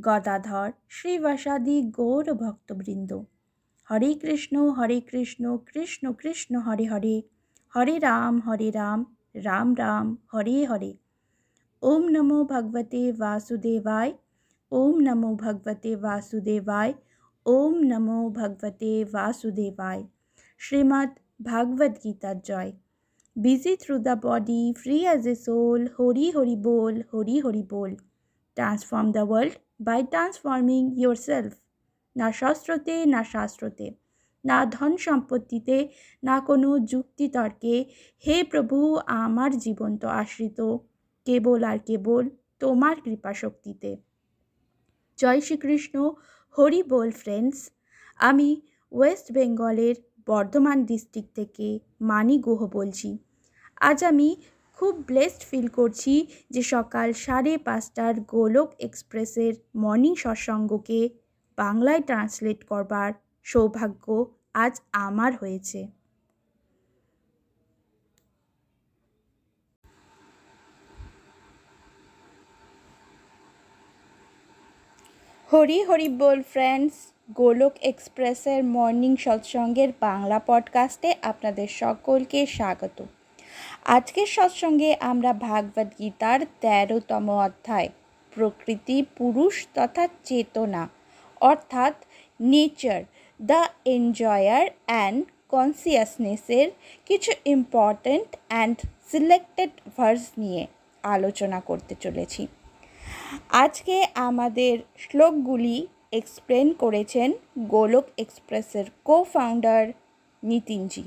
গদাধর শ্রীবাসাদি গৌর ভক্তবৃন্দ। হরে কৃষ্ণ হরে কৃষ্ণ কৃষ্ণ কৃষ্ণ হরে হরে। হরে রাম হরে রাম রাম রাম হরে হরে। ওম নমো ভগবতে বাসুদেবায় ওম নমো ভগবতে বাসুদেবায় ওম নমো ভগবতে বাসুদেবায় শ্রীমদ্ ভাগবত গীতার জয়। busy through the body, free as a soul, Hori Hori Bol, Hori Hori Bol. Transform the world by transforming yourself. না শাস্ত্রতে না শাস্ত্রতে, না ধন সম্পত্তিতে, না কোনো যুক্তিতর্কে, হে প্রভু, আমার জীবন তো আশ্রিত। কেবল আর কেবল তোমার কৃপা শক্তিতে জয় শ্রীকৃষ্ণ। হরি বল ফ্রেন্ডস আমি ওয়েস্ট বেঙ্গলের বর্ধমান ডিস্ট্রিক্ট থেকে মানি গুহ বলছি। আজ আমি খুব ব্লেসড ফিল করছি যে সকাল সাড়ে পাঁচটার গোলক এক্সপ্রেসের মর্নিং সৎসঙ্গকে বাংলায় ট্রান্সলেট করবার সৌভাগ্য আজ আমার হয়েছে। হরি হরি বল ফ্রেন্ডস গোলক এক্সপ্রেসের মর্নিং সৎসঙ্গের বাংলা পডকাস্টে আপনাদের সকলকে স্বাগত। আজকের সৎসঙ্গে আমরা ভাগবত গীতার তেরোতম অধ্যায়, প্রকৃতি, পুরুষ তথা চেতনা, অর্থাৎ নেচার, দ্য এনজয়ার অ্যান্ড কনসিয়াসনেসের কিছু ইম্পর্ট্যান্ট অ্যান্ড সিলেক্টেড ভার্স নিয়ে আলোচনা করতে চলেছি। আজকে আমাদের শ্লোকগুলি এক্সপ্লেন করেছেন গোলক এক্সপ্রেসের কো ফাউন্ডার নিতিনজি।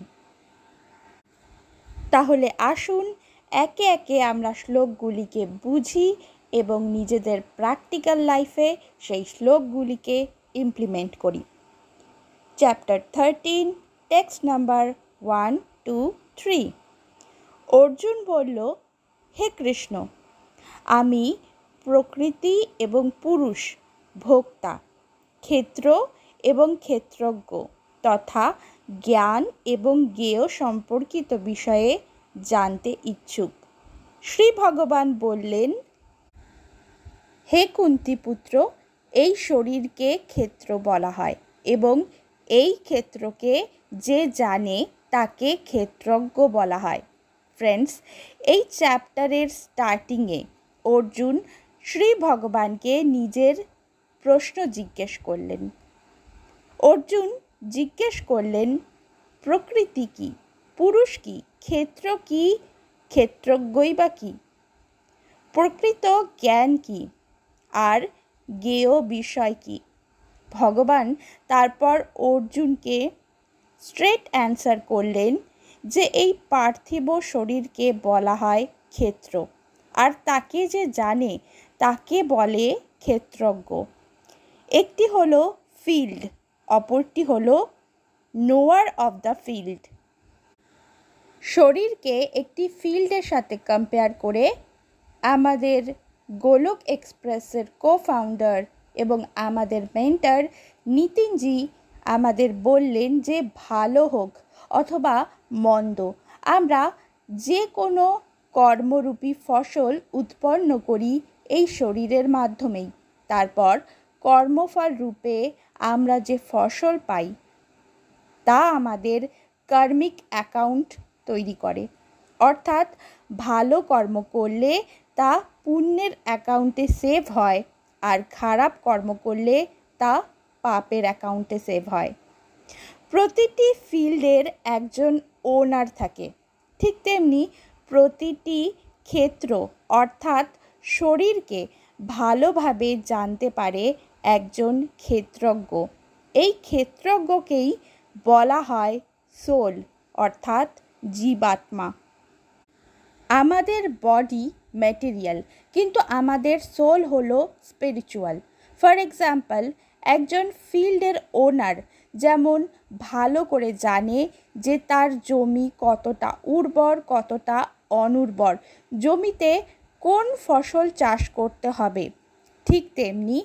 তাহলে আসুন, একে একে আমরা শ্লোকগুলিকে বুঝি এবং নিজেদের প্র্যাকটিক্যাল লাইফে সেই শ্লোকগুলিকে ইমপ্লিমেন্ট করি। Chapter thirteen text number one two three Arjun বলল, হে কৃষ্ণ, আমি প্রকৃতি এবং পুরুষ, ভোক্তা, ক্ষেত্র এবং ক্ষেত্রজ্ঞ তথা জ্ঞান এবং জ্ঞেয় সম্পর্কিত বিষয়ে জানতে ইচ্ছুক। শ্রী ভগবান বললেন, হে কুন্তিপুত্র, এই শরীরকে ক্ষেত্র বলা হয় এবং এই ক্ষেত্রকে যে জানে তাকে ক্ষেত্রজ্ঞ বলা হয়। ফ্রেন্ডস এই চ্যাপ্টারের স্টার্টিংয়ে অর্জুন শ্রী ভগবানকে নিজের প্রশ্ন জিজ্ঞেস করলেন। অর্জুন জিজ্ঞেস করলেন, প্রকৃতি কি? পুরুষ কি? ক্ষেত্র কি? ক্ষেত্রজ্ঞই বা কী? প্রকৃত জ্ঞান কি? আর জ্ঞেয় বিষয় কি? ভগবান তারপর অর্জুনকে স্ট্রেট অ্যান্সার করলেন যে এই পার্থিব শরীরকে বলা হয় ক্ষেত্র। আর তাকে যে জানে, তাকে বলে ক্ষেত্রজ্ঞ। একটি হলো ফিল্ড অপরটি হল নোয়ার অফ দ্য ফিল্ড। শরীরকে একটি ফিল্ডের সাথে কম্পেয়ার করে আমাদের গোলক এক্সপ্রেসের কো ফাউন্ডার এবং আমাদের মেন্টার নিতিনজি আমাদের বললেন যে ভালো হোক অথবা মন্দ, আমরা যে কোনো কর্মরূপী ফসল উৎপন্ন করি এই শরীরের মাধ্যমেই। তারপর কর্মফল রূপে আমরা যে ফসল পাই, তা আমাদের কর্মিক অ্যাকাউন্ট তৈরি করে। অর্থাৎ ভালো কর্ম করলে তা পুণ্যের অ্যাকাউন্টে সেভ হয় আর খারাপ কর্ম করলে তা পাপের অ্যাকাউন্টে সেভ হয়। প্রতিটি ফিল্ডের একজন ওনার থাকে। ঠিক তেমনি প্রতিটি ক্ষেত্র অর্থাৎ শরীরকে ভালোভাবে জানতে পারে একজন ক্ষেত্রজ্ঞ। এই ক্ষেত্রজ্ঞকেই বলা হয় সোল, অর্থাৎ জীবাত্মা। আমাদের বডি ম্যাটেরিয়াল, কিন্তু আমাদের সোল হলো স্পিরিচুয়াল। ফর এক্সাম্পল, একজন ফিল্ডের ওনার যেমন ভালো করে জানে যে তার জমি কতটা উর্বর, কতটা অনুর্বর, জমিতে কোন ফসল চাষ করতে হবে, ঠিক তেমনি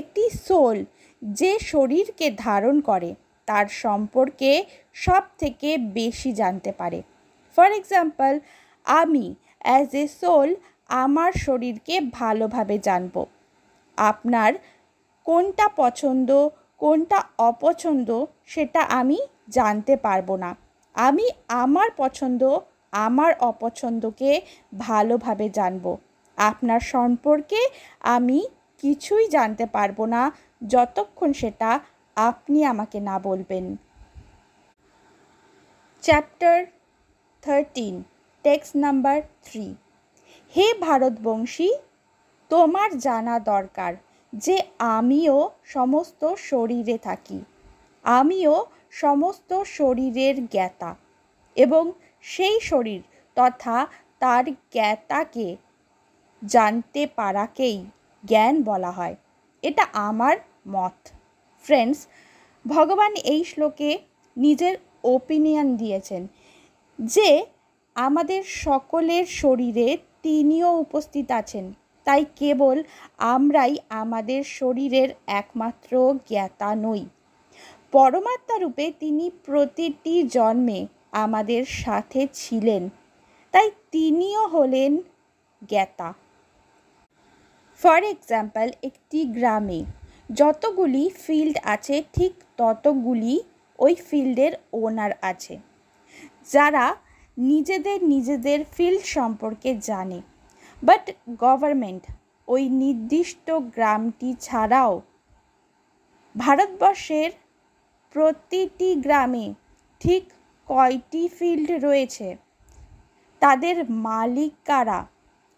একটি সোল যে শরীরকে ধারণ করে, তার সম্পর্কে সব থেকে বেশি জানতে পারে। ফর এক্সাম্পল আমি অ্যাজ এ সোল আমার শরীরকে ভালোভাবে জানব। আপনার কোনটা পছন্দ, কোনটা অপছন্দ, সেটা আমি জানতে পারব না। আমি আমার পছন্দ, আমার অপছন্দকে ভালোভাবে জানব। আপনার সম্পর্কে আমি কিছুই জানতে পারব না, যতক্ষণ সেটা আপনি আমাকে না বলবেন। Chapter thirteen text number three হে ভারতবংশী, তোমার জানা দরকার যে আমিও সমস্ত শরীরে থাকি। আমিও সমস্ত শরীরের জ্ঞাতা এবং সেই শরীর তথা তার জ্ঞাতাকে জানতে পারাকেই জ্ঞান বলা হয়। এটা আমার মত। ফ্রেন্ডস ভগবান এই শ্লোকে নিজের ওপিনিয়ন দিয়েছেন যে আমাদের সকলের শরীরে তিনিও উপস্থিত আছেন। তাই কেবল আমরাই আমাদের শরীরের একমাত্র জ্ঞাতা নই। পরমাত্মা রূপে তিনি প্রতিটি জন্মে আমাদের সাথে ছিলেন। তাই তিনিও হলেন জ্ঞাতা। ফর এক্সাম্পল, একটি গ্রামে যতগুলি ফিল্ড আছে, ঠিক ততগুলি ওই ফিল্ডের ওনার আছে, যারা নিজেদের নিজেদের ফিল্ড সম্পর্কে জানে। বাট গভর্নমেন্ট ওই নির্দিষ্ট গ্রামটি ছাড়াও ভারতবর্ষের প্রতিটি গ্রামে ঠিক কয়টি ফিল্ড রয়েছে, তাদের মালিক কারা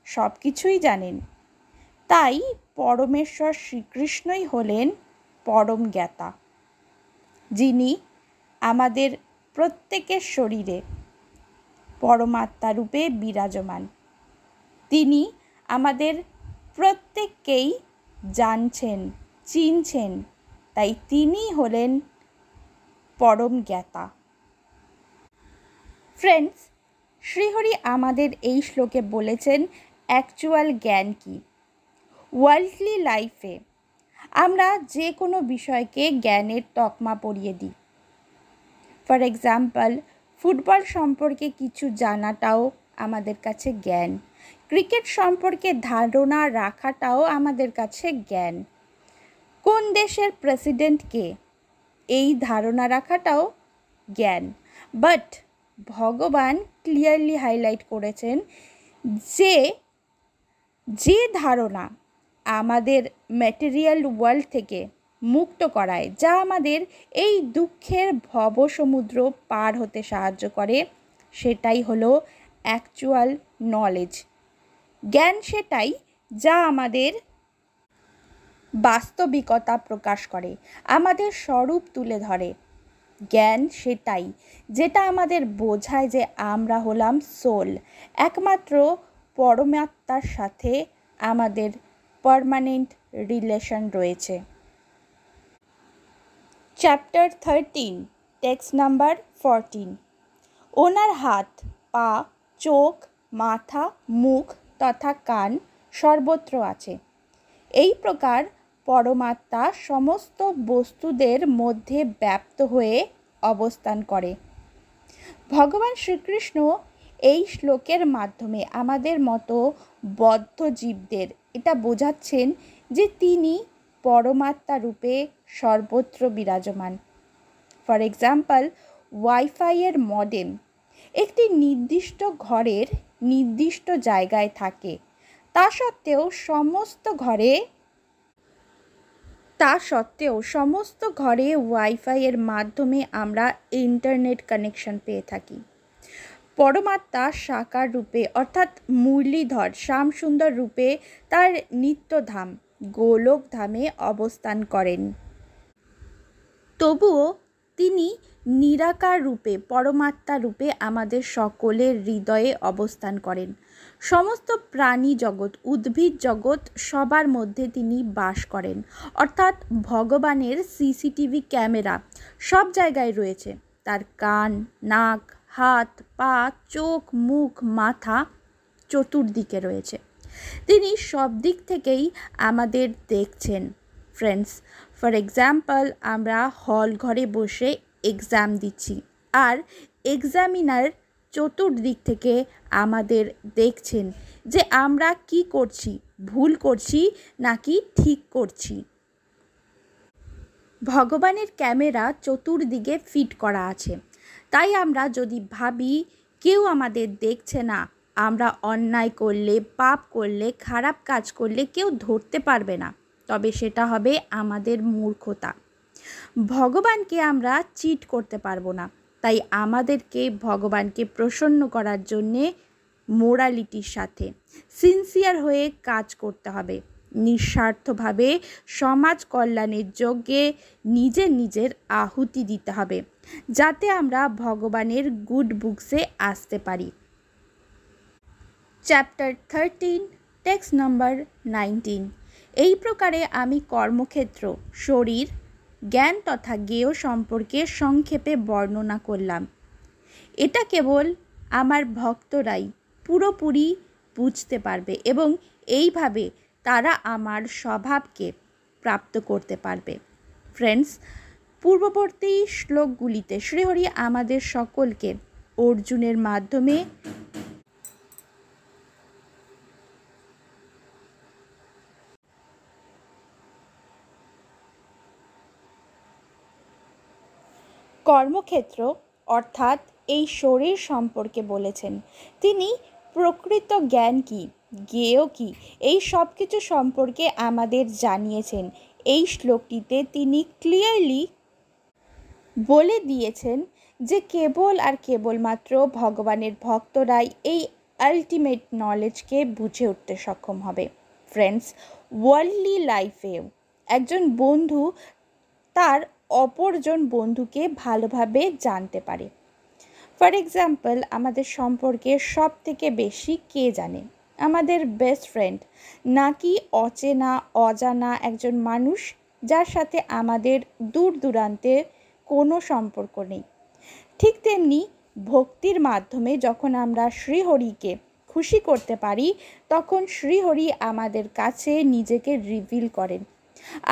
সব কিছুই জানেন। তাই পরমেশ্বর শ্রীকৃষ্ণই হলেন পরম জ্ঞাতা, যিনি আমাদের প্রত্যেকের শরীরে পরমাত্মা রূপে বিরাজমান। তিনি আমাদের প্রত্যেককেই জানছেন, চিনছেন, তাই তিনি হলেন পরম জ্ঞাতা। ফ্রেন্ডস শ্রীহরি আমাদের এই শ্লোকে বলেছেন অ্যাকচুয়াল জ্ঞান কী? ওয়ার্ল্ডলি লাইফে আমরা যে কোনো বিষয়কে জ্ঞানের তকমা পরিয়ে দিই। ফর এক্সাম্পল ফুটবল সম্পর্কে কিছু জানাটাও আমাদের কাছে জ্ঞান। ক্রিকেট সম্পর্কে ধারণা রাখাটাও আমাদের কাছে জ্ঞান। কোন দেশের প্রেসিডেন্টকে এই ধারণা রাখাটাও জ্ঞান। বাট ভগবান ক্লিয়ারলি হাইলাইট করেছেন যে যে ধারণা আমাদের ম্যাটেরিয়াল ওয়ার্ল্ড থেকে মুক্ত করায়, যা আমাদের এই দুঃখের ভবসমুদ্র পার হতে সাহায্য করে, সেটাই হলো অ্যাকচুয়াল নলেজ জ্ঞান সেটাই যা আমাদের বাস্তবিকতা প্রকাশ করে, আমাদের স্বরূপ তুলে ধরে। জ্ঞান সেটাই যেটা আমাদের বোঝায় যে আমরা হলাম সোল একমাত্র পরমাত্মার সাথে আমাদের পারমানেন্ট রিলেশন রয়েছে। Chapter thirteen text number fourteen ওনার হাত, পা, চোখ, মাথা, মুখ তথা কান সর্বত্র আছে। এই প্রকার পরমাত্মা সমস্ত বস্তুদের মধ্যে ব্যাপ্ত হয়ে অবস্থান করে। ভগবান শ্রীকৃষ্ণ এই শ্লোকের মাধ্যমে আমাদের মতো বদ্ধ জীবদের এটা বোঝাচ্ছেন যে তিনি পরমাত্মা রূপে সর্বত্র বিরাজমান। ফর এক্সাম্পল ওয়াইফাইয়ের মডেম একটি নির্দিষ্ট ঘরের নির্দিষ্ট জায়গায় থাকে। তা সত্ত্বেও সমস্ত ঘরে তা সত্ত্বেও সমস্ত ঘরে ওয়াইফাইয়ের মাধ্যমে আমরা ইন্টারনেট কানেকশন পেয়ে থাকি। পরমাত্মা সাকার রূপে, অর্থাৎ মুরলীধর শ্যামসুন্দর রূপে তার নিত্যধাম গোলক ধামে অবস্থান করেন। তবুও তিনি নিরাকার রূপে, পরমাত্মা রূপে আমাদের সকলের হৃদয়ে অবস্থান করেন। সমস্ত প্রাণী জগৎ, উদ্ভিদ জগৎ সবার মধ্যে তিনি বাস করেন। অর্থাৎ ভগবানের সিসিটিভি ক্যামেরা সব জায়গায় রয়েছে। তার কান, নাক হাত, পা, চোখ, মুখ, মাথা চতুর্দিকে রয়েছে। তিনি সব দিক থেকেই আমাদের দেখছেন ফ্রেন্ডস ফর এক্সাম্পল আমরা হল ঘরে বসে এক্সাম দিচ্ছি আর এক্সামিনার চতুর্দিক থেকে আমাদের দেখছেন যে আমরা কি করছি, ভুল করছি নাকি ঠিক করছি। ভগবানের ক্যামেরা চতুর্দিকে ফিট করা আছে। তাই আমরা যদি ভাবি, কেউ আমাদের দেখছে না, আমরা অন্যায় করলে, পাপ করলে, খারাপ কাজ করলে কেউ ধরতে পারবে না। তবে সেটা হবে আমাদের মূর্খতা। ভগবানকে আমরা চিট করতে পারব না। তাই আমাদেরকে ভগবানকে প্রসন্ন করার জন্যে মোরালিটির সাথে সিনসিয়ার হয়ে কাজ করতে হবে। নিঃস্বার্থভাবে সমাজ কল্যাণের যজ্ঞে নিজের নিজের আহুতি দিতে হবে, যাতে আমরা ভগবানের গুড বুকসে আসতে পারি। Chapter thirteen text number nineteen এই প্রকারে আমি কর্মক্ষেত্র, শরীর, জ্ঞান তথা জ্ঞেয় সম্পর্কে সংক্ষেপে বর্ণনা করলাম। এটা কেবল আমার ভক্তরাই পুরোপুরি বুঝতে পারবে এবং এইভাবে তারা আমার স্বভাবকে প্রাপ্ত করতে পারবে। ফ্রেন্ডস পূর্ববর্তী শ্লোকগুলিতে শ্রীহরি আমাদের সকলকে অর্জুনের মাধ্যমে কর্মক্ষেত্র, অর্থাৎ এই শরীর সম্পর্কে বলেছেন। তিনি প্রকৃত জ্ঞান কী? জ্ঞেয় কি? এই সব কিছু সম্পর্কে আমাদের জানিয়েছেন। এই শ্লোকটিতে তিনি ক্লিয়ারলি বলে দিয়েছেন যে কেবল আর কেবলমাত্র ভগবানের ভক্তরাই এই আলটিমেট নলেজকে বুঝে উঠতে সক্ষম হবে। ফ্রেন্ডস ওয়ার্ল্ডলি লাইফেও একজন বন্ধু তার অপরজন বন্ধুকে ভালোভাবে জানতে পারে। ফর এক্সাম্পল আমাদের সম্পর্কে সব থেকে বেশি কে জানে? আমাদের বেস্ট ফ্রেন্ড নাকি অচেনা, অজানা একজন মানুষ যার সাথে আমাদের দূর দূরান্তে কোনো সম্পর্ক নেই। ঠিক তেমনি ভক্তির মাধ্যমে যখন আমরা শ্রীহরিকে খুশি করতে পারি, তখন শ্রীহরি আমাদের কাছে নিজেকে রিভিল করেন।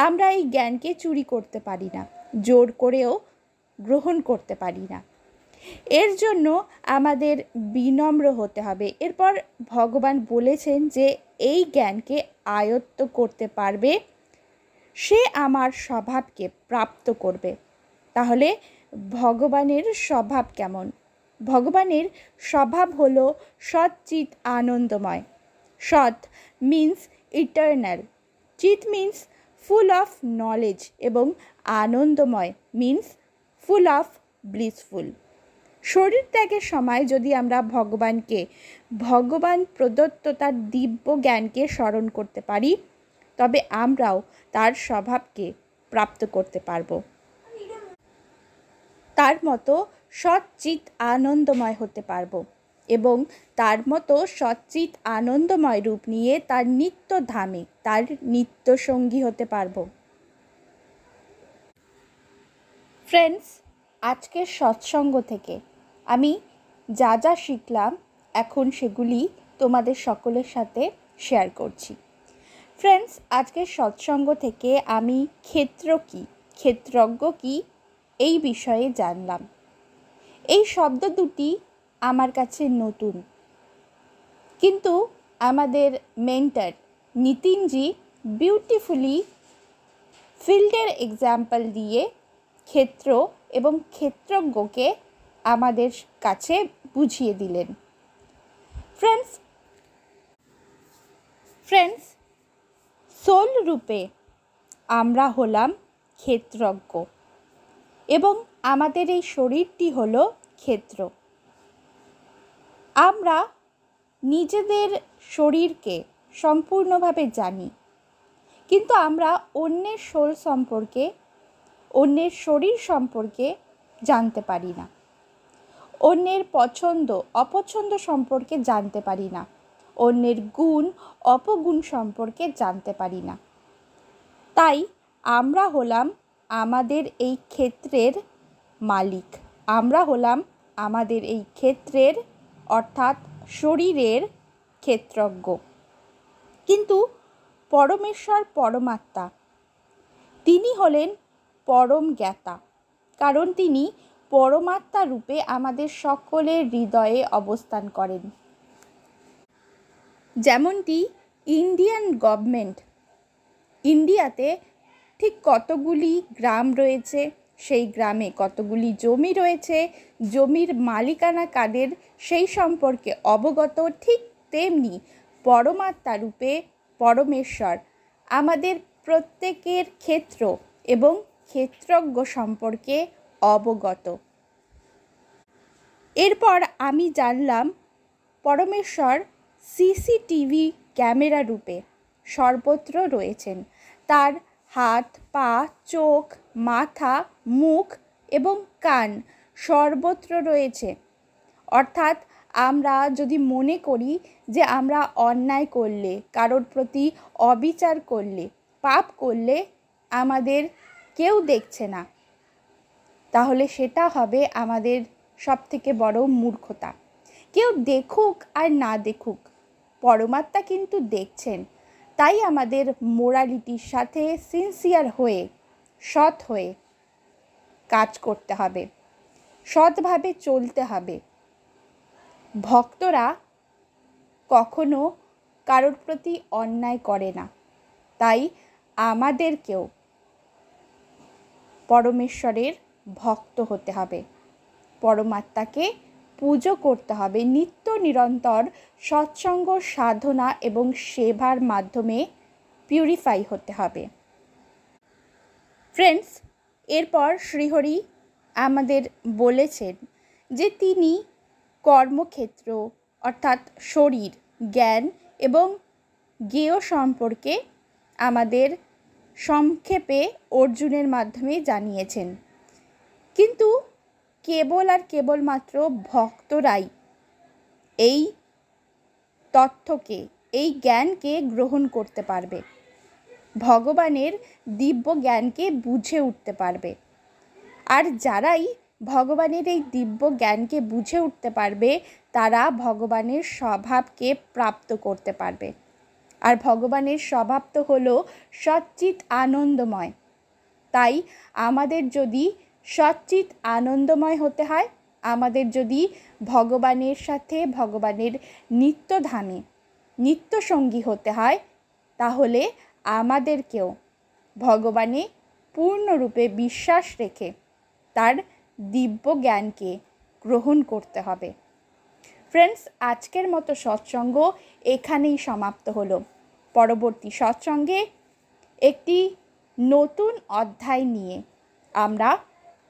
আমরা এই জ্ঞানকে চুরি করতে পারি না, জোর করেও গ্রহণ করতে পারি না। এর জন্য আমাদের বিনম্র হতে হবে। এরপর ভগবান বলেছেন যে, এই জ্ঞানকে আয়ত্ত করতে পারবে, সে আমার স্বভাবকে প্রাপ্ত করবে। তাহলে ভগবানের স্বভাব কেমন? ভগবানের স্বভাব হলো সৎচিত আনন্দময়। Sat means eternal chit means full of knowledge এবং আনন্দময় মিন্স ফুল অফ ব্লিসফুল শরীর ত্যাগের সময় যদি আমরা ভগবানকে, ভগবান প্রদত্ত তার দিব্য জ্ঞানকে স্মরণ করতে পারি, তবে আমরাও তার স্বভাবকে প্রাপ্ত করতে পারব। তার মতো সচ্চিত আনন্দময় হতে পারব এবং তার মতো সচ্চিত আনন্দময় রূপ নিয়ে তার নিত্য ধামে তার নিত্য সঙ্গী হতে পারব। ফ্রেন্ডস আজকের সৎসঙ্গ থেকে আমি যা যা শিখলাম, এখন সেগুলি তোমাদের সকলের সাথে শেয়ার করছি। ফ্রেন্ডস আজকের সৎসঙ্গ থেকে আমি ক্ষেত্র কী, ক্ষেত্রজ্ঞ কী, এই বিষয়ে জানলাম। এই শব্দ দুটি আমার কাছে নতুন। কিন্তু আমাদের মেন্টার নিতিনজি বিউটিফুলি ফিল্ডের এক্সাম্পল দিয়ে ক্ষেত্র এবং ক্ষেত্রজ্ঞকে আমাদের কাছে বুঝিয়ে দিলেন। ফ্রেন্ডস ফ্রেন্ডস সোল রূপে আমরা হলাম ক্ষেত্রজ্ঞ এবং আমাদের এই শরীরটি হল ক্ষেত্র। আমরা নিজেদের শরীরকে সম্পূর্ণভাবে জানি, কিন্তু আমরা অন্যের সোল সম্পর্কে, অন্যের শরীর সম্পর্কে জানতে পারি না। অন্যের পছন্দ, অপছন্দ সম্পর্কে জানতে পারি না। অন্যের গুণ, অপগুণ সম্পর্কে জানতে পারি না। তাই আমরা হলাম আমাদের এই ক্ষেত্রের মালিক। আমরা হলাম আমাদের এই ক্ষেত্রের, অর্থাৎ শরীরের ক্ষেত্রজ্ঞ। কিন্তু পরমেশ্বর পরমাত্মা, তিনি হলেন পরম জ্ঞাতা। কারণ তিনি পরমাত্মা রূপে আমাদের সকলের হৃদয়ে অবস্থান করেন। যেমনটি ইন্ডিয়ান গভর্নমেন্ট। ইন্ডিয়াতে ঠিক কতগুলি গ্রাম রয়েছে, সেই গ্রামে কতগুলি জমি রয়েছে, জমির মালিকানা কাদের সেই সম্পর্কে অবগত ঠিক তেমনি পরমাত্মা রূপে পরমেশ্বর, আমাদের প্রত্যেকের ক্ষেত্র এবং ক্ষেত্রজ্ঞ সম্পর্কে অবগত। এরপর আমি জানলাম পরমেশ্বর সিসিটিভি ক্যামেরা রূপে সর্বত্র রয়েছেন। তার হাত, পা, চোখ, মাথা, মুখ এবং কান সর্বত্র রয়েছে। অর্থাৎ আমরা যদি মনে করি যে আমরা অন্যায় করলে, কারোর প্রতি অবিচার করলে, পাপ করলে আমাদের কেউ দেখছে না। তাহলে সেটা হবে আমাদের সব থেকে বড় মূর্খতা। কেউ দেখুক আর না দেখুক, পরমাত্মা কিন্তু দেখছেন। তাই আমাদের মোরালিটির সাথে সিনসিয়ার হয়ে, সৎ হয়ে কাজ করতে হবে। সৎভাবে চলতে হবে। ভক্তরা কখনো কারোর প্রতি অন্যায় করে না। তাই আমাদেরকেও পরমেশ্বরের ভক্ত হতে হবে। পরমাত্মাকে পুজো করতে হবে। নিত্য নিরন্তর সৎসঙ্গ, সাধনা এবং সেবার মাধ্যমে পিউরিফাই হতে হবে। ফ্রেন্ডস এরপর শ্রীহরি আমাদের বলেছেন যে তিনি কর্মক্ষেত্র অর্থাৎ শরীর, জ্ঞান এবং জ্ঞেয় সম্পর্কে আমাদের সংক্ষেপে অর্জুনের মাধ্যমে জানিয়েছেন। কিন্তু কেবল আর কেবলমাত্র ভক্তরাই এই তথ্যকে, এই জ্ঞানকে গ্রহণ করতে পারবে। ভগবানের দিব্য জ্ঞানকে বুঝে উঠতে পারবে। আর যারাই ভগবানের এই দিব্য জ্ঞানকে বুঝে উঠতে পারবে, তারা ভগবানের স্বভাবকে প্রাপ্ত করতে পারবে। আর ভগবানের স্বভাব তো হলো সচ্চিত আনন্দময়। তাই আমাদের যদি সচ্চিত আনন্দময় হতে হয়। আমাদের যদি ভগবানের সাথে ভগবানের নিত্যধামে নিত্যসঙ্গী হতে হয়, তাহলে আমাদেরকেও ভগবানে পূর্ণরূপে বিশ্বাস রেখে তার দিব্য জ্ঞানকে গ্রহণ করতে হবে। ফ্রেন্ডস আজকের মতো সৎসঙ্গ এখানেই সমাপ্ত হলো। পরবর্তী সৎসঙ্গে একটি নতুন অধ্যায় নিয়ে আমরা